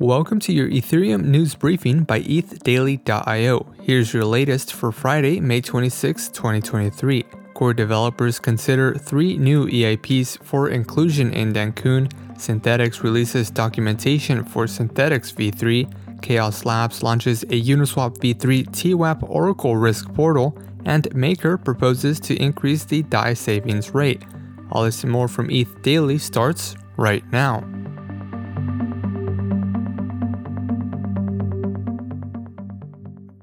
Welcome to your Ethereum news briefing by ETHDaily.io. Here's your latest for Friday, May 26, 2023. Core developers consider three new EIPs for inclusion in Dencun. Synthetix releases documentation for Synthetix v3. Chaos Labs launches a Uniswap v3 TWAP Oracle risk portal. And Maker proposes to increase the DAI savings rate. All this and more from ETH Daily starts right now.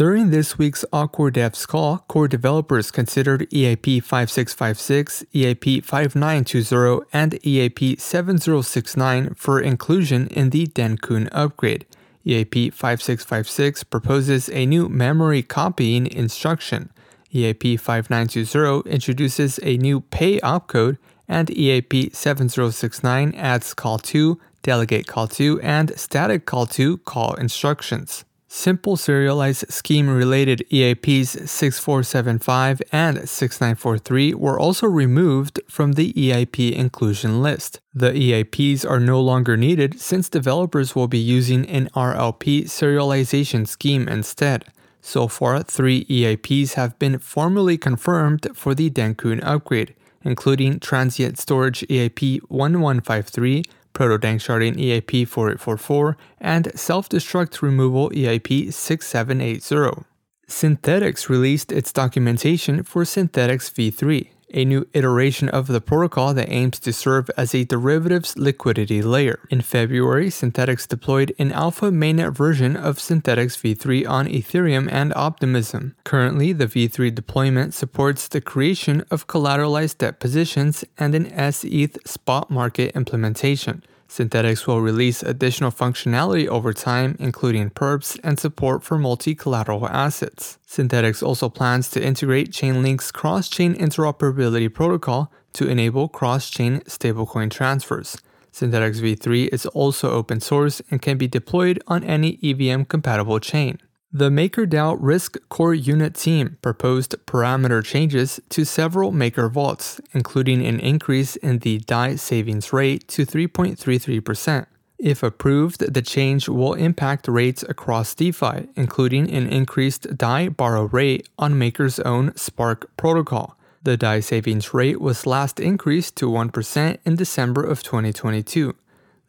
During this week's All Core Devs call, core developers considered EIP 5656, EIP 5920, and EIP 7069 for inclusion in the Dencun upgrade. EIP 5656 proposes a new memory copying instruction. EIP 5920 introduces a new pay opcode, and EIP 7069 adds call to, delegate call to, and static call to call instructions. Simple serialized scheme related EIPs 6475 and 6943 were also removed from the EIP inclusion list. The EIPs are no longer needed since developers will be using an RLP serialization scheme instead. So far, three EIPs have been formally confirmed for the Dencun upgrade, including Transient Storage EIP 1153 proto-danksharding EIP 4844, and self-destruct removal EIP 6780. Synthetix released its documentation for Synthetix v3, a new iteration of the protocol that aims to serve as a derivatives liquidity layer. In February, Synthetix deployed an alpha mainnet version of Synthetix v3 on Ethereum and Optimism. Currently, the v3 deployment supports the creation of collateralized debt positions and an SETH spot market implementation. Synthetix will release additional functionality over time, including perps and support for multi collateral assets. Synthetix also plans to integrate Chainlink's cross chain interoperability protocol to enable cross chain stablecoin transfers. Synthetix v3 is also open source and can be deployed on any EVM compatible chain. The MakerDAO Risk Core Unit team proposed parameter changes to several Maker vaults, including an increase in the DAI savings rate to 3.33%. If approved, the change will impact rates across DeFi, including an increased DAI borrow rate on Maker's own Spark protocol. The DAI savings rate was last increased to 1% in December of 2022.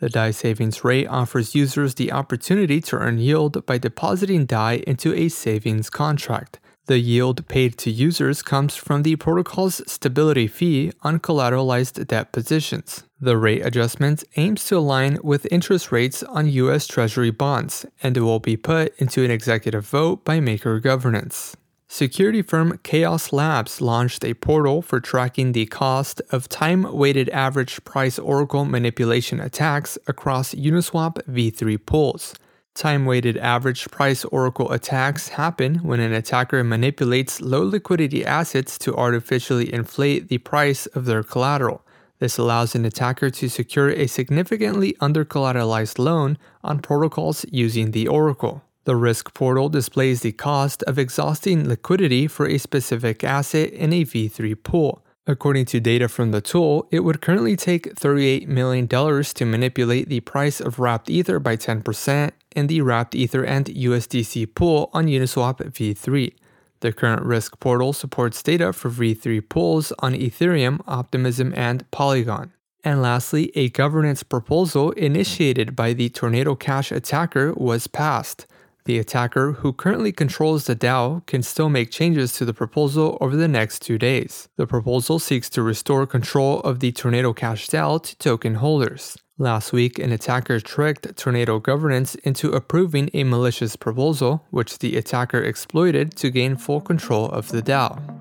The DAI savings rate offers users the opportunity to earn yield by depositing DAI into a savings contract. The yield paid to users comes from the protocol's stability fee on collateralized debt positions. The rate adjustment aims to align with interest rates on US Treasury bonds and it will be put into an executive vote by Maker Governance. Security firm Chaos Labs launched a portal for tracking the cost of time weighted average price oracle manipulation attacks across Uniswap v3 pools. Time weighted average price oracle attacks happen when an attacker manipulates low liquidity assets to artificially inflate the price of their collateral. This allows an attacker to secure a significantly under collateralized loan on protocols using the oracle. The risk portal displays the cost of exhausting liquidity for a specific asset in a V3 pool. According to data from the tool, it would currently take $38 million to manipulate the price of wrapped Ether by 10% in the wrapped Ether and USDC pool on Uniswap v3. The current risk portal supports data for v3 pools on Ethereum, Optimism, and Polygon. And lastly, a governance proposal initiated by the Tornado Cash attacker was passed. The attacker, who currently controls the DAO, can still make changes to the proposal over the next two days. The proposal seeks to restore control of the Tornado Cash DAO to token holders. Last week, an attacker tricked Tornado Governance into approving a malicious proposal, which the attacker exploited to gain full control of the DAO.